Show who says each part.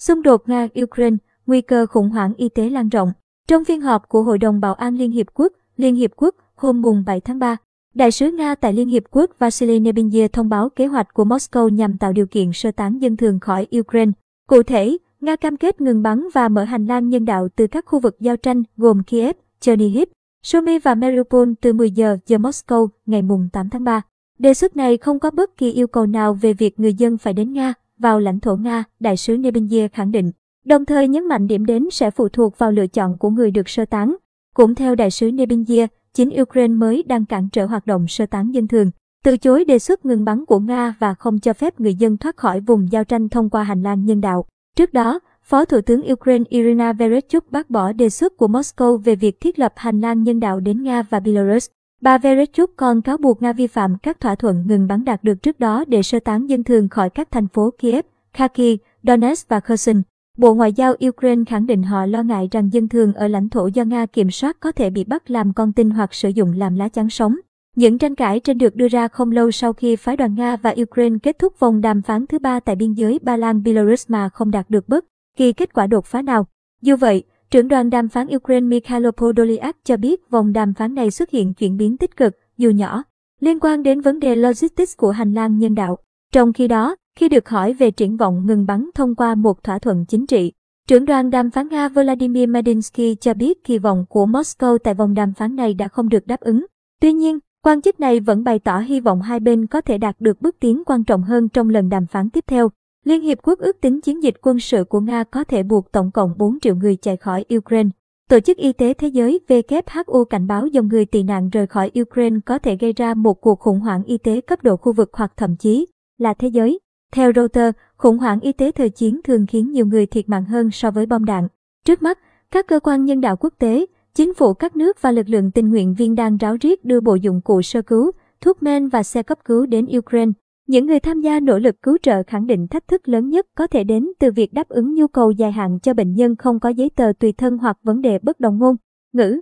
Speaker 1: Xung đột Nga-Ukraine, nguy cơ khủng hoảng y tế lan rộng. Trong phiên họp của Hội đồng Bảo an Liên Hiệp Quốc, Liên Hiệp Quốc hôm mùng 7 tháng 3, Đại sứ Nga tại Liên Hiệp Quốc Vasily Nebenzia thông báo kế hoạch của Moscow nhằm tạo điều kiện sơ tán dân thường khỏi Ukraine. Cụ thể, Nga cam kết ngừng bắn và mở hành lang nhân đạo từ các khu vực giao tranh gồm Kiev, Chernihiv, Sumy và Mariupol từ 10 giờ giờ Moscow ngày mùng 8 tháng 3. Đề xuất này không có bất kỳ yêu cầu nào về việc người dân phải đến Nga, vào lãnh thổ Nga, đại sứ Nebenje khẳng định. Đồng thời nhấn mạnh điểm đến sẽ phụ thuộc vào lựa chọn của người được sơ tán. Cũng theo đại sứ Nebenje, chính Ukraine mới đang cản trở hoạt động sơ tán dân thường, từ chối đề xuất ngừng bắn của Nga và không cho phép người dân thoát khỏi vùng giao tranh thông qua hành lang nhân đạo. Trước đó, Phó Thủ tướng Ukraine Irina Vereshchuk bác bỏ đề xuất của Moscow về việc thiết lập hành lang nhân đạo đến Nga và Belarus. Bà Vereshchuk còn cáo buộc Nga vi phạm các thỏa thuận ngừng bắn đạt được trước đó để sơ tán dân thường khỏi các thành phố Kiev, Kharkiv, Donetsk và Kherson. Bộ Ngoại giao Ukraine khẳng định họ lo ngại rằng dân thường ở lãnh thổ do Nga kiểm soát có thể bị bắt làm con tin hoặc sử dụng làm lá chắn sống. Những tranh cãi trên được đưa ra không lâu sau khi phái đoàn Nga và Ukraine kết thúc vòng đàm phán thứ ba tại biên giới Ba Lan Belarus mà không đạt được bất kỳ kết quả đột phá nào. Dù vậy, trưởng đoàn đàm phán Ukraine Mikhailo Podolyak cho biết vòng đàm phán này xuất hiện chuyển biến tích cực, dù nhỏ, liên quan đến vấn đề logistics của hành lang nhân đạo. Trong khi đó, khi được hỏi về triển vọng ngừng bắn thông qua một thỏa thuận chính trị, trưởng đoàn đàm phán Nga Vladimir Medinsky cho biết kỳ vọng của Moscow tại vòng đàm phán này đã không được đáp ứng. Tuy nhiên, quan chức này vẫn bày tỏ hy vọng hai bên có thể đạt được bước tiến quan trọng hơn trong lần đàm phán tiếp theo. Liên Hiệp Quốc ước tính chiến dịch quân sự của Nga có thể buộc tổng cộng 4 triệu người chạy khỏi Ukraine. Tổ chức Y tế Thế giới WHO cảnh báo dòng người tị nạn rời khỏi Ukraine có thể gây ra một cuộc khủng hoảng y tế cấp độ khu vực hoặc thậm chí là thế giới. Theo Reuters, khủng hoảng y tế thời chiến thường khiến nhiều người thiệt mạng hơn so với bom đạn. Trước mắt, các cơ quan nhân đạo quốc tế, chính phủ các nước và lực lượng tình nguyện viên đang ráo riết đưa bộ dụng cụ sơ cứu, thuốc men và xe cấp cứu đến Ukraine. Những người tham gia nỗ lực cứu trợ khẳng định thách thức lớn nhất có thể đến từ việc đáp ứng nhu cầu dài hạn cho bệnh nhân không có giấy tờ tùy thân hoặc vấn đề bất đồng ngôn ngữ.